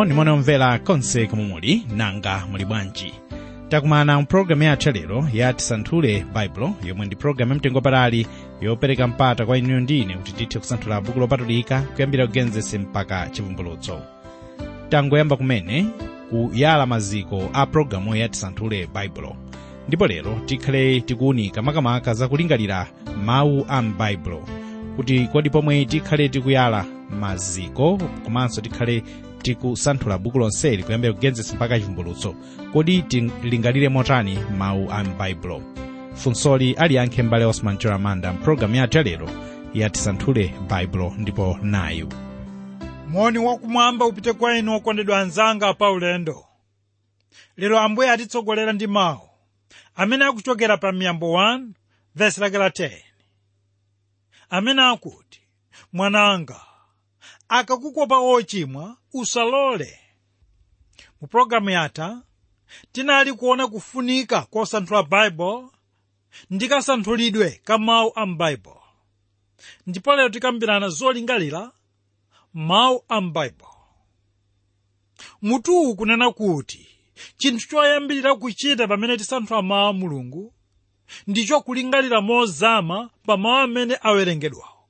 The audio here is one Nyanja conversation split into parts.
monimoni omvera konse komwe muli nanga muli bwanji takumana mpulogalamu yathu lero ya tisanthule baibulo yomwe ndi pulogalamu yamtengo patali yopereka mpata kwa inuyo ndi ine kuti tithe kusanthula buku lopatulika kuyambira kugenzese mpaka chivumbulutso tangoyamba kumene kuyala maziko a pulogalamu ya tisanthule baibulo ndipo lero tikhale tikuwunika makamaka zakulingalira mawu a m'baibulo kuti kodi pomwe tikhale tikuyala maziko komanso tikhale tikusanthula buku lonseli kuyambira kugenesi mpaka chivumbulutso kodi tilingalire motani mawu a m'baibulo funsoli aliyankhe m'bale osman chiramanda mpulogalamu yathu yalero yatisanthule baibulo ndipo nayu moni wakumwamba upite kwa inu okondedwa anzanga pa ulendo. Lero ambuye atitsogolera ndi mawu amene akuchokera pa miyambo 1 vesi lake la 10 amene akuti mwananga akakukopa ochimwa usalole. Mu pologalamu yatha tinali kuona kufunika kosanthula baibulo ndi kasanthulidwe ka mawu a m'baibulo ndipo lero tikambirana zolingalira mawu a m'baibulo mutuwu kunena kuti chinthu choyambirira kuchita pamene tisanthula mawu a mulungu ndicho kulingalira mozama pa mawu amene awerengedwawo.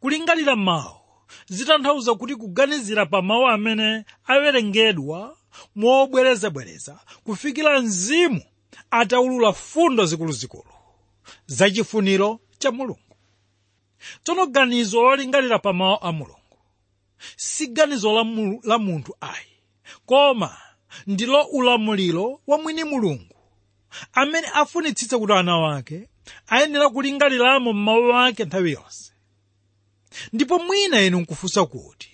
Kulingalira mawu zitanthauza kuti kuganizira pa mawu amene awerengedwa mobwerezabwereza kufikira mzimu ataulula fundo zikuluzikulu zachifuniro cha mulungu. Tsono ganizo lolingalira pa mawu a mulungu si ganizo la, mu, la munthu ayi koma ndilo ulamuliro wa mwini mulungu amene afunitsitsa kuti ana wake ayenera kulingaliramo m'mawu ake nthawi yonse ndipo mwina inu nkufunsa kuti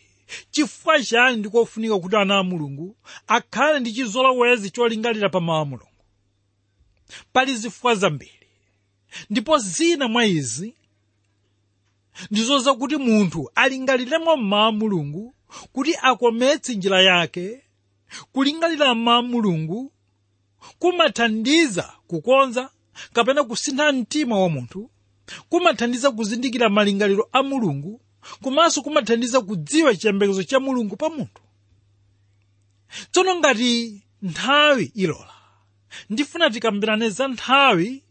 chifukwa chani ndikofunika kuti ana a mulungu akhale ndi chizolowezi cholingalira pa mawu mulungu? Pali zifukwa zambiri. Ndipo zina mwa izi ndizo zakuti munthu alingaliremo m'mawu a mulungu kuti akometse njira yake kulingalira m'mawu a mulungu kumathandiza kukonza kapena kusintha mtima wa munthu kumathandiza kuzindikira malingaliro a mulungu komanso kumathandiza kudziwa chiyembekezo cha mulungu pa munthu. Tsono ngati nthawi ilola ndifuna tikambirane za nthawi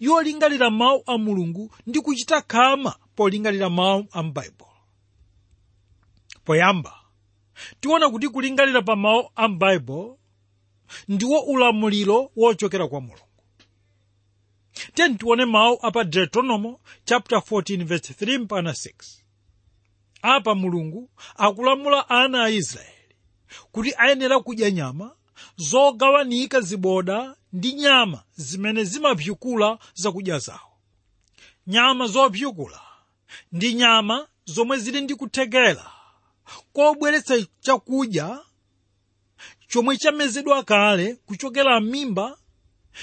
yolingalira mawu a mulungu ndi kuchita khama polingalira mawu a m'baibulo poyamba tiona kuti kulingalira pa mawu a m'baibulo ndiwo ulamuliro wochokera kwa mulungu tiyeni tione mawu apa deuteronomo chapter 14 verse 3 mpaka 6 apa mulungu akulamula ana a israeli kuti ayenera kudya nyama zogawanika ziboda ndi nyama zimene zimapyukula zakudya zawo. Nyama zopyukula ndi nyama zomwe zili ndi kuthekera kobweretsa chakudya chomwe chamezedwa kale kuchokera m'mimba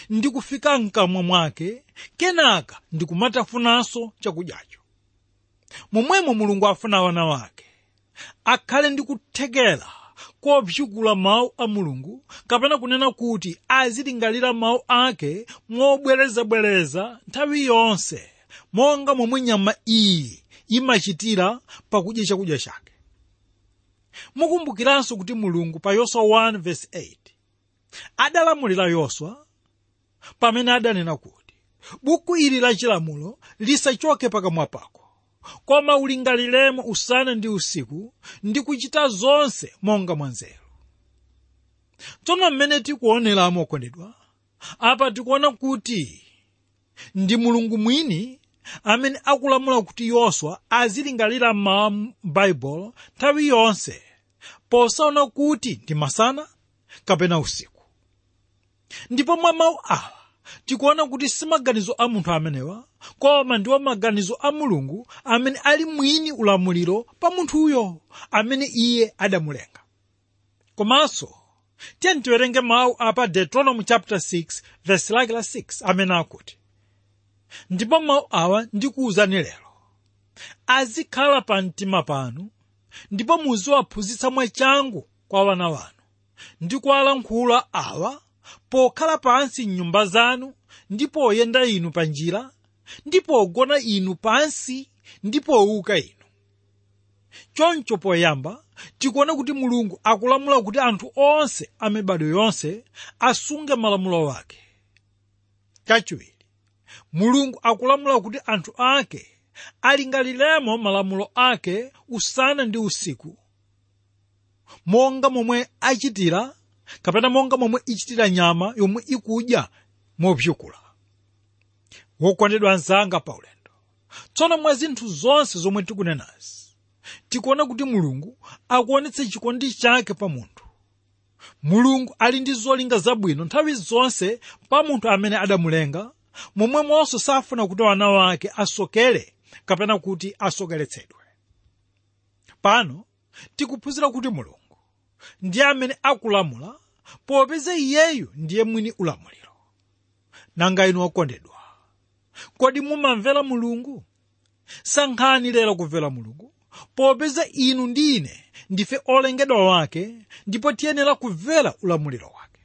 ndi kufika mkamwa mwake kenaka ndi kumatafunanso chakudyacho momwemo mulungu afuna wana wake akhale ndi kuthekera kopyukula mawu a mulungu kapena kunena kuti azilingalira mawu ake mobwerezabwereza nthawi yonse monga momwe nyama iyi imachitira pakudya chakudya chake. Mukumbukiranso kuti mulungu pa yoswa 1:8 adalamulira yoswa pamene adanena kuti buku ili la chilamulo lisachoke pakamwa pako koma ulingaliremo usana ndi usiku ndi kuchita zonse monga mwanzeru tsono mmene tikuoneramo okondedwa apa tikuona kuti ndi mulungu mwini amene akulamula kuti yoswa azilingalira mawu m'baibulo nthawi yonse posaona kuti ndi masana kapena usiku ndipo mwa mawu awa tikuona kuti si maganizo a munthu amenewa koma ndiwo maganizo a mulungu amene ali mwini ulamuliro pa munthuyo amene iye adamulenga. Komanso tiyeni tiwerenge mawu apa deuteronomy chapter 6 verse lake la 6 amene akuti ndipo mawu awa ndikuwuzani lero. Azikhala pa mtima panu ndipo muziwaphunzitsa mwachangu kwa wana wanu. Ndi kuwalankhula awa pokhala pansi m'nyumba zanu ndi poyenda inu pa njira ndi pogona inu pansi ndi powuka inu. Choncho poyamba tikuona kuti mulungu akulamula kuti anthu onse a yonse asunge malamulo wake chachiwiri mulungu akulamula kuti anthu ake alingaliremo malamulo ake usana ndi usiku monga momwe achitira kapena monga momwe ichitira nyama yomwe ikudya mopyukula wokondedwa anzanga paulendo. Tsono mwa zinthu zonse zomwe tikunenazi tikuona kuti mulungu akuonetsa chikondi chake pa munthu. Mulungu ali ndi zolinga zabwino nthawi zonse pa munthu amene adamulenga momwemonso safuna kuti wana wake asokere kapena kuti asokeretsedwe. Pano tikuphunzira kuti mulungu ndiye amene akulamula popeza iyeyu ndiye mwini ulamuliro. Nanga inu okondedwa kodi mumamvera mulungu? Sankhani lero kumvera mulungu. Popeza inu ndi ine ndife olengedwa wake ndipo tiyenera kumvera ulamuliro wake.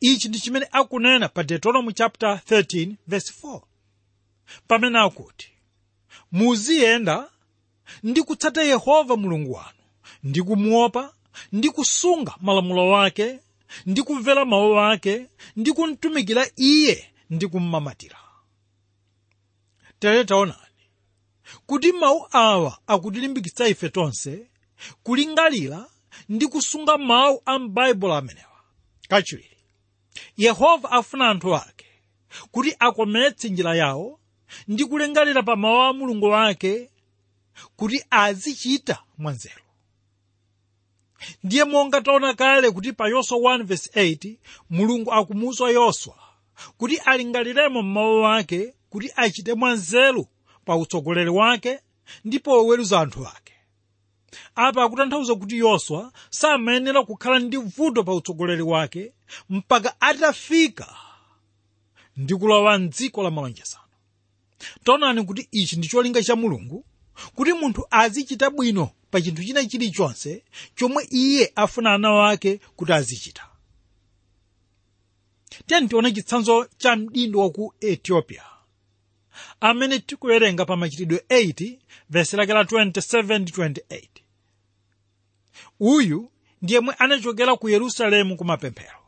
Ichi ndi chimene akunena pa deuteronomy chapter 13 verse 4 pamene akuti muziyenda ndi kutsata yehova mulungu wanu ndi kumuopa ndi kusunga malamulo wake ndi kumvera mawu ake ndi kumtumikira iye ndi kummamatira tere taonani kuti mawu awa akutilimbikitsa ife tonse kulingalira ndi kusunga mawu a m'baibulo amenewa. Kachiwiri yehova afuna anthu ake kuti akometse njira yawo ndi kulingalira pa mawu a mulungu wake kuti azichita mwanzeru ndiye monga taona kale kuti pa yoswa 1:8 mulungu akumuwuza yoswa kuti alingaliremo m'mawu ake kuti achite mwanzeru pa utsogoleri wake ndi poweruza anthu ake. Apa akutanthauza kuti yoswa samayenera kukhala ndi vuto pa utsogoleri wake mpaka atafika ndi kulowa mdziko la malonjezano taonani kuti ichi ndi cholinga cha mulungu kuti munthu azichita bwino pa chinthu china chilichonse chomwe iye afuna ana wake kuti azichita. Tiyeni tione chitsanzo cha mdindo wa ku ethiopia. Amene tikuwerenga pa machitidwe 8 vesi lake la 27-28 uyu ndiyemwe anachokera ku yerusalemu ku mapemphero.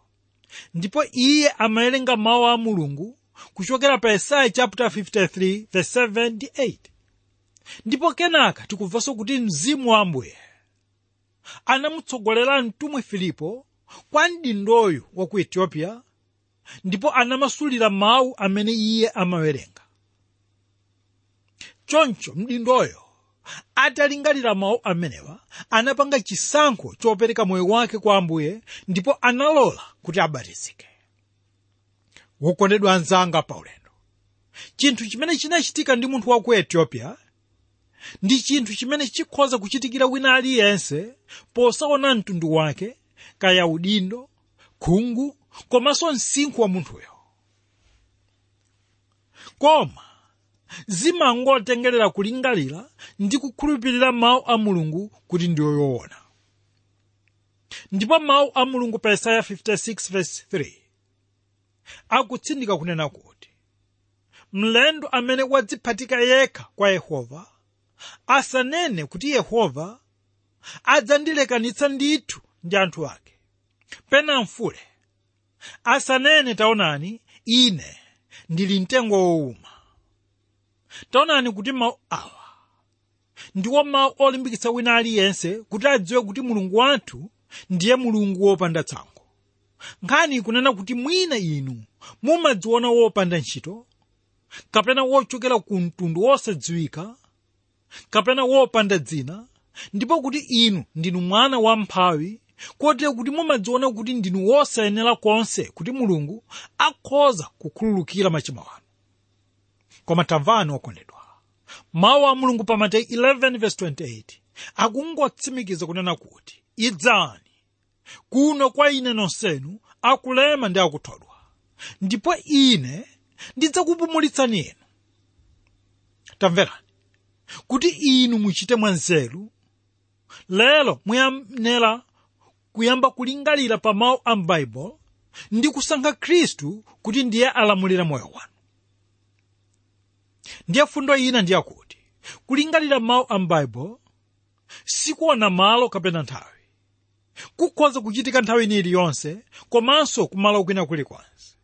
Ndipo iye amawerenga mawu a mulungu kuchokera pa yesaya chapter 53 verse 78 ndipo kenaka tikumvanso kuti mzimu wa ambuye anamutsogolera mtumwi filipo kwa mdindoyu wa ku etiyopiya ndipo anamasulira mawu amene iye amawerenga. Choncho mdindoyo atalingalira mawu amenewa anapanga chisankho chopereka moyo wake kwa ambuye ndipo analola kuti abatizike. Wokondedwa anzanga paulendo chinthu chimene chinachitika ndi munthu wa ku ethiopia ndi chinthu chimene chikhoza kuchitikira wina aliyense posaona mtundu wake kaya udindo khungu komanso msinkhu wa munthuyo. Koma zimangotengerera kulingalira ndi kukhulupirira mawu a mulungu kuti ndiyo yoona ndipo mawu a mulungu pa yesaya 56:3 akutsindika kunena kuti mlendo amene wadziphatika yekha kwa yehova asanene kuti yehova adzandilekanitsa ndithu ndi anthu ake. Pena mfule asanene taonani ine ndili mtengo wowuma taonani kuti mawu awa ndiwo mawu olimbikitsa wina aliyense kuti adziwe kuti mulungu wathu ndiye mulungu wopanda tsango nkhani ikunena kuti mwina inu mumadziona wopanda ntchito? Kapena wochokera ku mtundu wosadziwika kapena wopanda dzina? Ndipo kuti inu ndinu mwana wamphawi kotero kuti mumadziona kuti ndinu wosayenera konse kuti mulungu akhoza kukhululukira machimo anu. Koma tamvani okondedwa mawu a mulungu pa mateyu 11:28 akungotsimikiza kunena kuti idzani. Kuno kwa ine nonsenu akulema ndi akuthodwa. Ndipo ine ndidzakupumulitsani inu tamverani kuti inu muchite mwanzeru. Lero muyenera kuyamba kulingalira pa mawu a m'baibulo ndi kusankha khristu kuti ndiye alamulira moyo wanu. Ndiye fundo ina ndiyakuti kulingalira mawu a m'baibulo sikuona malo kapena nthawi. Kukhoza kuchitika nthawi ina iliyonse komanso kumalo kwina kulikonse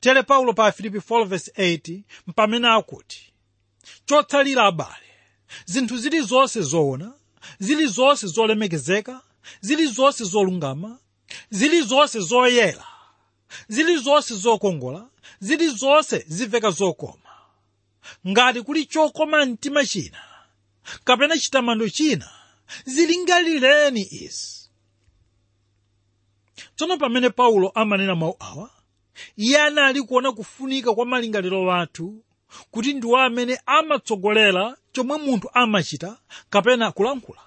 tere paulo pa filipi 4:8 mpamene akuti chotsalira abale. Zinthu zilizonse zoona zilizonse zolemekezeka zilizonse zolungama zilizonse zoyera zilizonse zokongola zilizonse zimveka zokoma. Ngati kuli chokoma mtima china kapena chitamando china zilingalireni izi tsono pamene paulo amanena mawu awa iye anali kuona kufunika kwa malingaliro wathu kuti ndiwo amene amatsogolera chomwe munthu amachita kapena kulankhula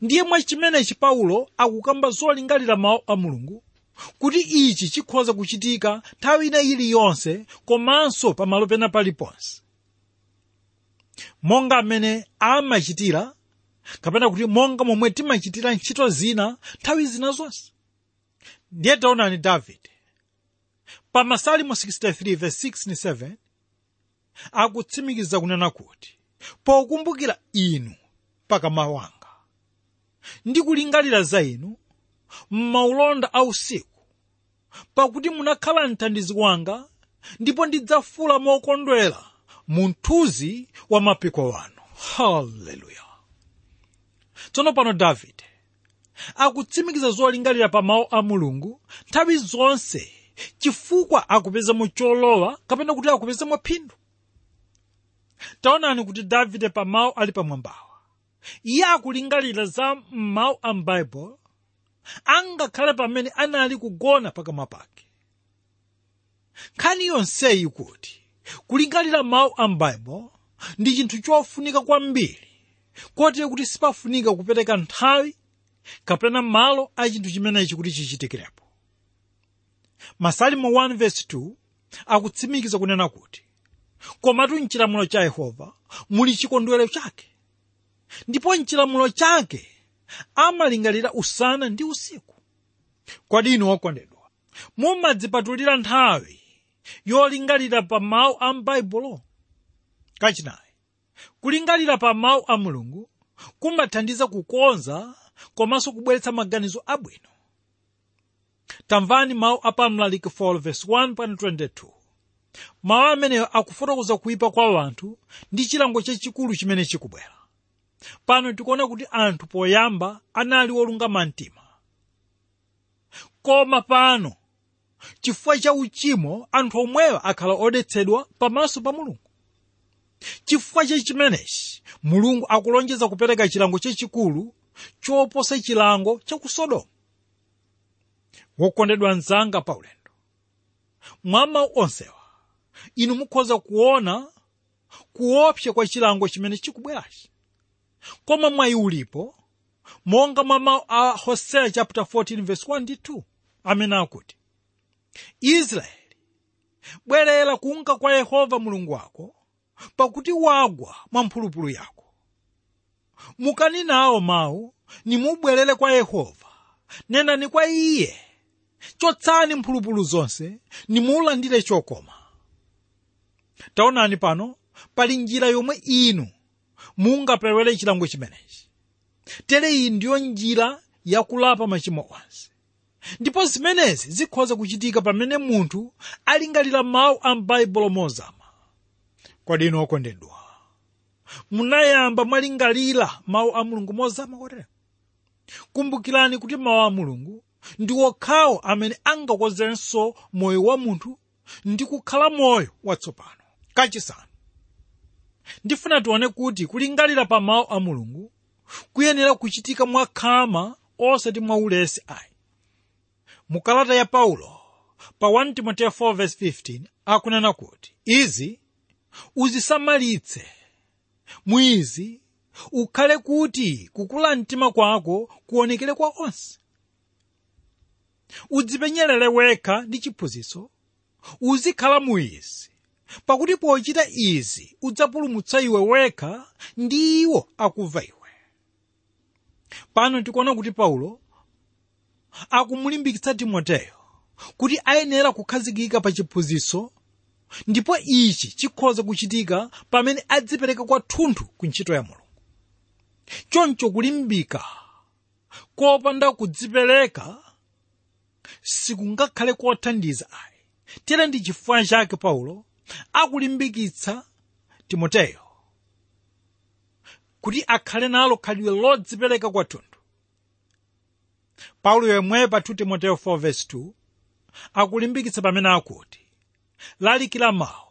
ndiye mwa chimenechi paulo akukamba zolingalira mawu a mulungu kuti ichi chikhoza kuchitika nthawi ina iliyonse komanso pamalo pena paliponse monga amene amachitira kapena kuti monga momwe timachitira ntchito zina nthawi zina zonse. Ndiye taonani davide. Pa masalimo 63 verse 6 ni 7 akutsimikiza kunena kuti pokumbukira inu pakamwa wanga ndikulingalira za inu m'maulonda a usiku pakuti munakhala mthandizi wanga ndipo ndidzafula mokondwera mu mthunzi wa mapiko wanu haleluya. Tsono pano davide akutsimikiza zolingalira pa mawu a mulungu nthawi zonse chifukwa akupezamo cholowa kapena kuti akupezamo phindu taonani kuti davide pa mawu ali pamwambawa iye akulingalira za mawu a m'baibulo angakhale pamene anali kugona pakamwa pake. Nkhani yonseyi kuti kulingalira mawu a m'baibulo ndi chinthu chofunika kwambiri kotero kuti sipafunika kupereka nthawi kapena malo a chinthu chimenechi kuti chichitikirepo masalimo 1 verse 2 akutsimikiza kunena kuti komatu mchilamulo cha yehova muli chikondwerero chake ndipo mchilamulo chake amalingalira usana ndi usiku. Kodi inu okondedwa mumadzipatulira nthawi yolingalira pa mawu a m'baibulo kachinayi kulingalira pa mawu a mulungu kumathandiza kukonza komanso kubweretsa maganizo abwino. Tamvani mawu a pamlaliki 4 mawu ameneyo akufotokoza kuyipa kwa wanthu ndi chilango chachikulu chimene chikubwera. Pano tikuona kuti anthu poyamba anali wolungama mtima koma pano chifukwa cha uchimo anthu omwewa akhala odetsedwa pamaso pa mulungu. Chifukwa cha chimenechi mulungu akulonjeza kupereka chilango chachikulu choposa chilango cha ku sodomu wokondedwa mzanga pa ulendo. Mwa mawu onsewa inu mukhoza kuona kuopsa kwa chilango chimene chikubwerachi. Koma mwayi ulipo monga mwa mawu a hosea chapter 14 verse 1 ndi 2 amene akuti israeli bwerera kunka kwa yehova mulungu wako pakuti wagwa mwa mphulupulu yako. Mukani nawo mawu nimubwerere kwa yehova. Nenani kwa iye. Chotsani mphulupulu zonse nimulandire chokoma taonani pano pali njira yomwe inu mungapewere chilango chimenechi tere iyi ndiyo njira yakulapa machimo onse. Ndipo zimenezi zikhoza kuchitika pamene munthu alingalira mawu a m'baibulo mozama. Kodi inu okondedwa munayamba mwalingalira mawu a mulungu mozama kotero. Kumbukirani kuti mawu a mulungu ndi okhawo amene angakonzenso moyo wa munthu ndi kukhala moyo watsopano kachisanu ndifuna tione kuti kulingalira pa mawu a mulungu kuyenera kuchitika mwakhama osati mwaulesi ayi. Mukalata ya paulo pa 1 timoteyo 4:15 akunena kuti izi uzisamalitse. Mwizi ukhale kuti kukula mtima kwako kuonekere kwa onse. Udzipenyerere wekha ndi chiphunzitso uzikhala muizi pakuti pochita izi udzapulumutsa iwe wekha ndi iwo akumva iwe. Pano tikuona kuti paulo akumulimbikitsa timoteyo kuti ayenera kukhazikika pa chiphunzitso ndipo ichi chikhoza kuchitika pamene adzipereka kwathunthu ku ntchito ya mulungu. Choncho kulimbika kopanda kudzipereka sikungakhale kothandiza ayi. Tere ndi chifukwa chake paulo akulimbikitsa timoteyo kuti akhale nalo khalidwe lodzipereka kwathunthu paulo yemwe pa 2 timoteyo 4:2 akulimbikitsa pamene akuti lalikira mawu.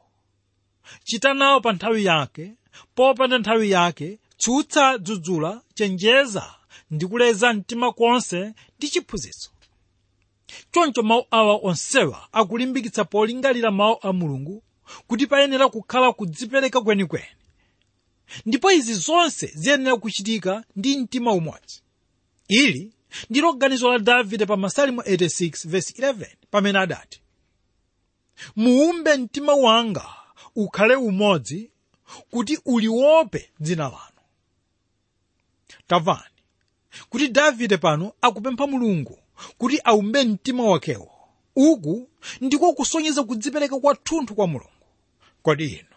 Chita pa nthawi yake popanda nthawi yake tsutsa dzudzula chenjeza ndi mtima konse ndi chiphunzitso choncho mawu awa onsewa akulimbikitsa polingalira mawu a mulungu kuti payenera kukhala kudzipereka kwenikweni ndipo izi zonse ziyenera kuchitika ndi mtima umodzi. Ili ndilo ganizo la davide pa masalimo 86:11 pamene adati muumbe mtima wanga ukhale umodzi kuti uliwope dzina lanu. Tamvani kuti davide pano akupempha mulungu kuti aumbe mtima wakewo uku ndiko kusonyeza kudzipereka kwathunthu kwa mulungu kodi ino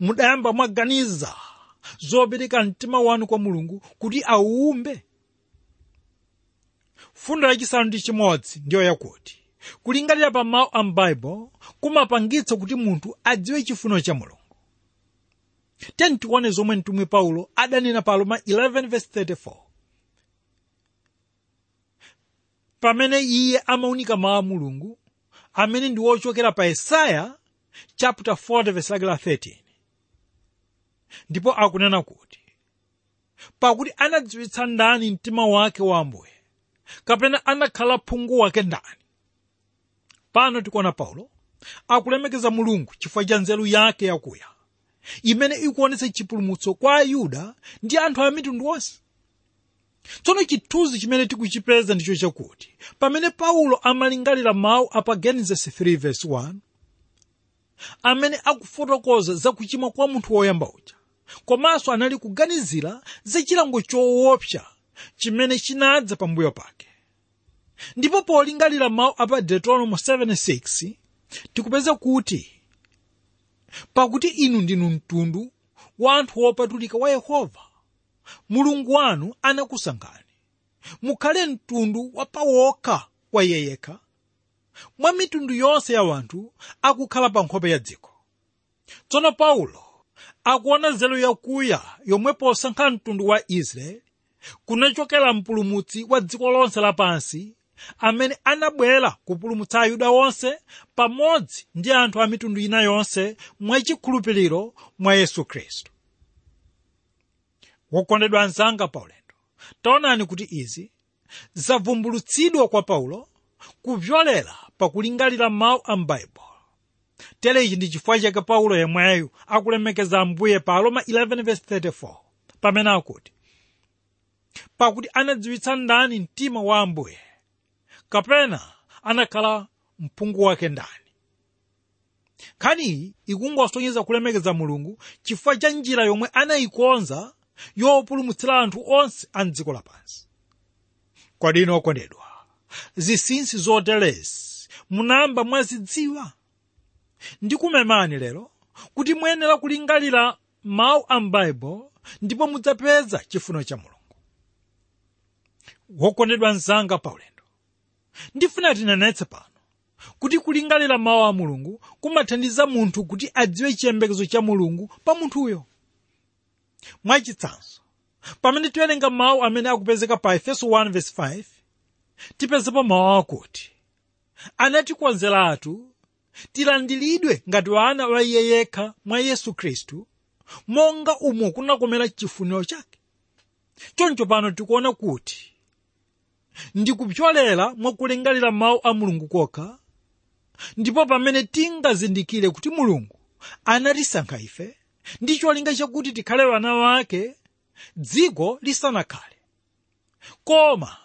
mudayamba mwaganiza zopereka mtima wanu kwa mulungu kuti auumbe fundo yachisanu ndi chimodzi ndiyo yakuti kulingalira pa mawu a m'baibulo kumapangitsa kuti munthu adziwe chifuniro cha mulungu. Tiyeni tione zomwe mtumwi paulo adanena pa roma 11:34 pamene iye amaunika mawu a mulungu amene ndi wochokera pa yesaya chapter 40 verse la 13 ndipo akunena kuti pakuti anadziwitsa ndani mtima wake wa ambuye kapena anakhala phungu wake ndani. Pano tikuona paulo akulemekeza mulungu chifukwa cha nzeru yake yakuya imene ikuonetsa chipulumutso kwa ayuda ndi anthu a mitundu onse. Tsono chithunzi chimene tikuchipeza ndicho chakuti pamene paulo amalingalira mawu a pa genesis 3 verse 1 amene akufotokoza za kuchimwa kwa munthu woyamba uja. Komanso anali kuganizira za chilango choopsa chimene chinadza pambuyo pake. Ndipo polingalira mawu apa deuteronomy 7:6 tikupeza kuti pakuti inu ndinu mtundu wa anthu wopatulika wa yehova. Mulungu wanu anakusankhani mukhale mtundu wapawokha wa iye mwa mitundu yonse ya wanthu akukhala pa nkhope ya dziko. Tsono paulo akuona nzeru yakuya yomwe posankha mtundu wa israeli kunachokera mpulumutsi wa dziko lonse lapansi amene anabwera kupulumutsa ayuda onse pamodzi ndi anthu a mitundu ina yonse mwachikhulupiriro mwa yesu khristu. Wokondedwa anzanga paulendo taonani kuti izi zavumbulutsidwa kwa paulo kupyolera pakulingalira mawu a tere ichi ndi chifukwa chake paulo yemweyu akulemekeza ambuye pa roma 11:34 pamene akuti pakuti anadziwitsa ndani mtima wa ambuye kapena anakhala mphungu wake ndani. Nkhaniyi ikungosonyeza kulemekeza mulungu chifukwa cha njira yomwe anayikonza yopulumutsira anthu onse a mdziko lapansi. Kodi ino okondedwa zinsinsi zoterezi munamba mwazidziwa. Ndikumemani lero kuti muyenera kulingalira mawu a m'baibulo ndipo mudzapeza chifuno cha mulungu. Wokondedwa mzanga paulendo. Ndifuna tinenetse pano kuti kulingalira mawu a mulungu kumathandiza munthu kuti adziwe chiyembekezo cha mulungu pa munthuyo. Mwachitsanzo pamene tiwerenga mawu amene akupezeka pa efeso 1:5 tipezepo mawu akuti anatikonzeratu tilandiridwe ngati wana wa iye yekha mwa yesu khristu monga umo kunakomera chifuniro chake. Choncho pano tikuona kuti ndikupyolera mwakulingalira mawu a mulungu kokha ndipo pamene tingazindikire kuti mulungu anatisankha ife ndi cholinga chakuti tikhale wana wake dziko lisanakhale koma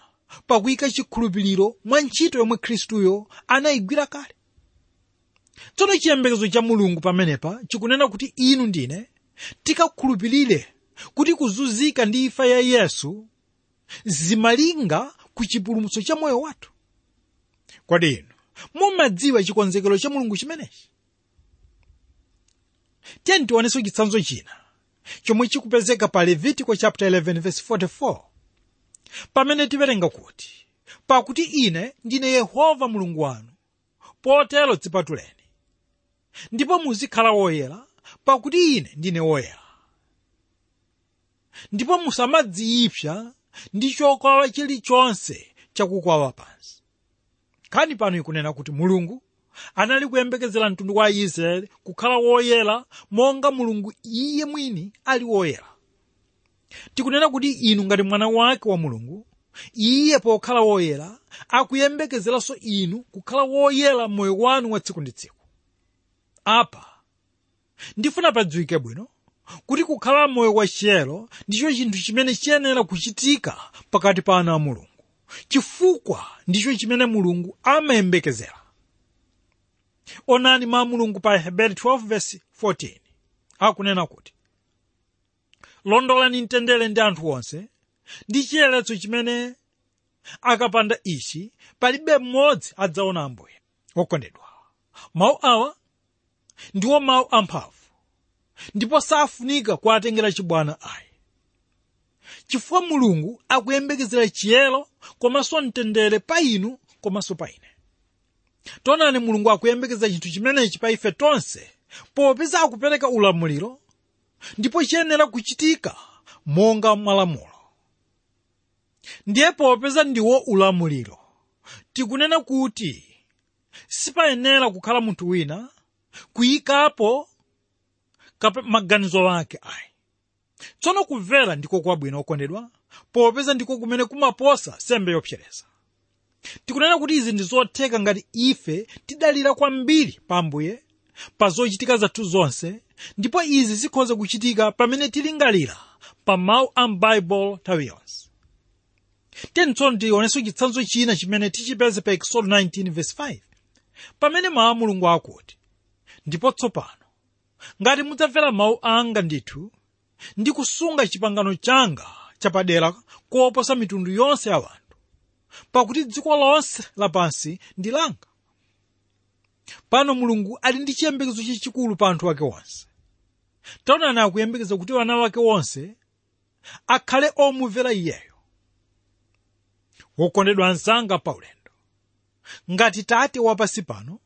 pakuyika chikhulupiriro mwa ntchito yomwe khristuyo anayigwira kale. Tsono chiyembekezo cha mulungu pamenepa chikunena kuti inu ndine tikakhulupirire kuti kuzunzika ndi imfa ya yesu zimalinga ku chipulumutso cha moyo wathu. Kodi inu mumadziwa chikonzekero cha mulungu chimenechi? Tiyeni tionenso chitsanzo china chomwe chikupezeka pa levitiko chapter 11 verse 44 pamene tiwerenga kuti pakuti ine ndine yehova mulungu wanu potero dzipatuleni. Ndipo muzikhala woyera pakuti ine ndine woyera ndipo musamadziyipsa ndi chokwawa chilichonse chakukwawa pansi. Nkhani pano ikunena kuti mulungu anali kuyembekezera mtundu wa israeli kukhala woyera monga mulungu iye mwini ali woyera tikunena kuti inu ngati mwana wake wa mulungu iye pokhala woyera akuyembekezeranso inu kukhala woyera moyo wanu wa tsiku ndi tsiku. Apa ndifuna padziwike bwino kuti kukhala moyo wachiyero ndicho chinthu chimene chiyenera kuchitika pakati pa ana a mulungu chifukwa ndicho chimene mulungu amayembekezera onani ma mulungu pa heberi 12:14 akunena kuti londolani mtendere ndi anthu onse. Ndi chiyeretso chimene akapanda ichi palibe mmodzi adzaona ambuye okondedwa mawu awa ndiwo mawu amphamvu ndipo safunika kuatengera chibwana ayi. Chifukwa mulungu akuyembekezera chiyero komanso mtendere pa inu komanso pa ine. Tonani mulungu akuyembekeza chinthu chimenechi pa ife tonse popeza akupereka ulamuliro ndipo chiyenera kuchitika monga mwalamulo ndiye popeza ndiwo ulamuliro tikunena kuti sipayenera kukhala munthu wina kuyikapo maganizo ake ayi. Tsono kumvera ndiko kwabwino okondedwa popeza ndiko kumene kumaposa sembe yopsereza. Tikunena kuti izi ndi zotheka ngati ife tidalira kwambiri pa ambuye pa zochitika zathu zonse ndipo izi zikhoza kuchitika pamene tilingalira pa mawu a m'baibulo nthawi yonse tsono tionenso chitsanzo china chimene tichipeze pa exodo 19 verse 5 pamene mawu a mulungu akuti ndipo tsopano ngati mudzamvera mawu anga ndithu ndi kusunga chipangano changa chapadera koposa mitundu yonse ya anthu pakuti dziko lonse lapansi ndi langa pano mulungu ali ndi chiyembekezo chachikulu pa anthu ake onse. Taonani akuyembekeza kuti wana wake onse akhale omumvera iyeyo. Wokondedwa anzanga pa ulendo. Ngati tate wapansi pano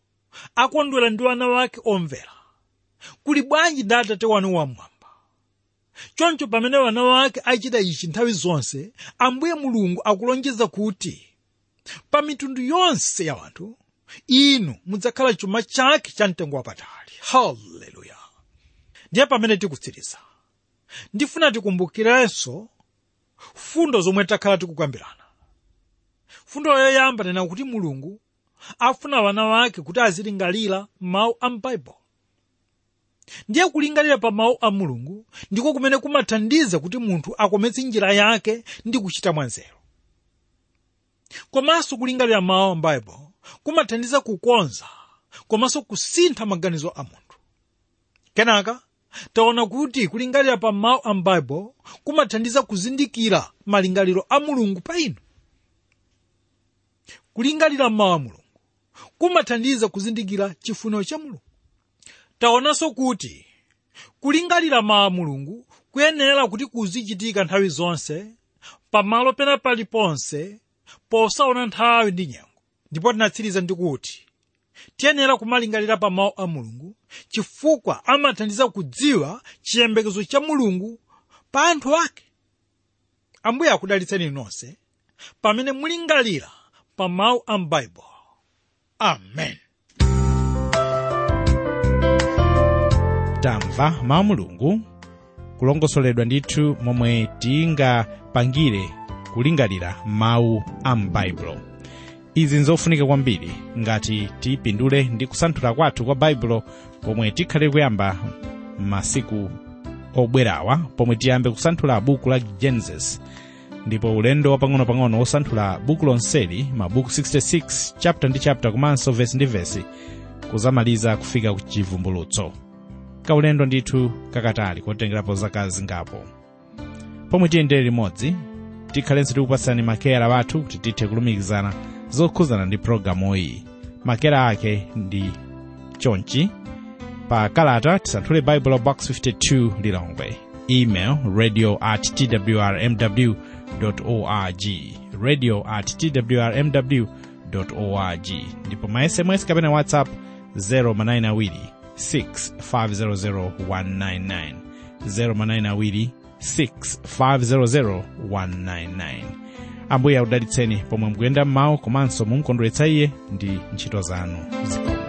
akondwera ndi wana wake omvera kuli bwanji ndi atate wanu wamwamba? Choncho pamene wana wake achita ichi nthawi zonse ambuye mulungu akulonjeza kuti pa mitundu yonse ya anthu inu mudzakhala chuma chake cha mtengo wapatali. Haleluya ndiye pamene tikutsiriza. Ndifuna tikumbukirenso fundo zomwe takhala tikukambirana fundo yoyamba tena kuti mulungu afuna wana wake kuti azilingalira mawu a m'baibulo ndiye kulingalira pa mawu a mulungu ndiko kumene kumathandiza kuti munthu akometse njira yake ndi kuchita mwanzeru. Komanso kulingalira mawu a m'baibulo kumathandiza kukonza komanso kusintha maganizo a munthu. Kenaka taona kuti kulingalira pa mawu a m'baibulo kumathandiza kuzindikira malingaliro a mulungu pa inu. Kulingalira mawu a mulungu kumathandiza kuzindikira chifuniro cha mulungu. Taonanso kuti kulingalira mawu a mulungu kuyenera kuti kuzichitika nthawi zonse pamalo pena paliponse posaona nthawi ndi nyengo ndipo tinatsiriza ndi kuti tiyenera kumalingalira pa mawu a mulungu chifukwa amathandiza kudziwa chiyembekezo cha mulungu pa anthu ake. Ambuye akudalitseni nonse pamene mulingalira pa mawu a m'baibulo amen. Tamva mawu mulungu kulongosoledwa ndithu momwe tingapangire kulingalira mawu a m'baibulo izi nzofunika kwambiri ngati tipindule ndi kusanthula kwathu kwa baibulo pomwe tikhale kuyamba masiku obwerawa pomwe tiyambe kusanthula buku la genesis. Ndipo ulendo wapang'onopang'ono wosanthula buku lonseli mabuku 66 chapter ndi chapter komanso vesi ndi vesi kuzamaliza kufika ku chivumbulutso. Kaulendo ndithu kakatali kotengerapo zaka zingapo. Pomwe tiyendere limodzi tikhalenso tikupasani makeyala wathu kuti tithe kulumikizana zokhuzana ndi pologalamu iyi. Makera ake ndi chonchi. Pa kalata tisanthule bible box 52 lilongwe. Email radio at twrmw org. Radio at twrmw org. Ndipo ma sms kapena whatsapp 0manawiri 6500199 0manawiri 6500199 ambuye audalitseni pomwe mukuyenda m'mawu komanso mumukondweretsa iye ndi ntchito zanu. zikulu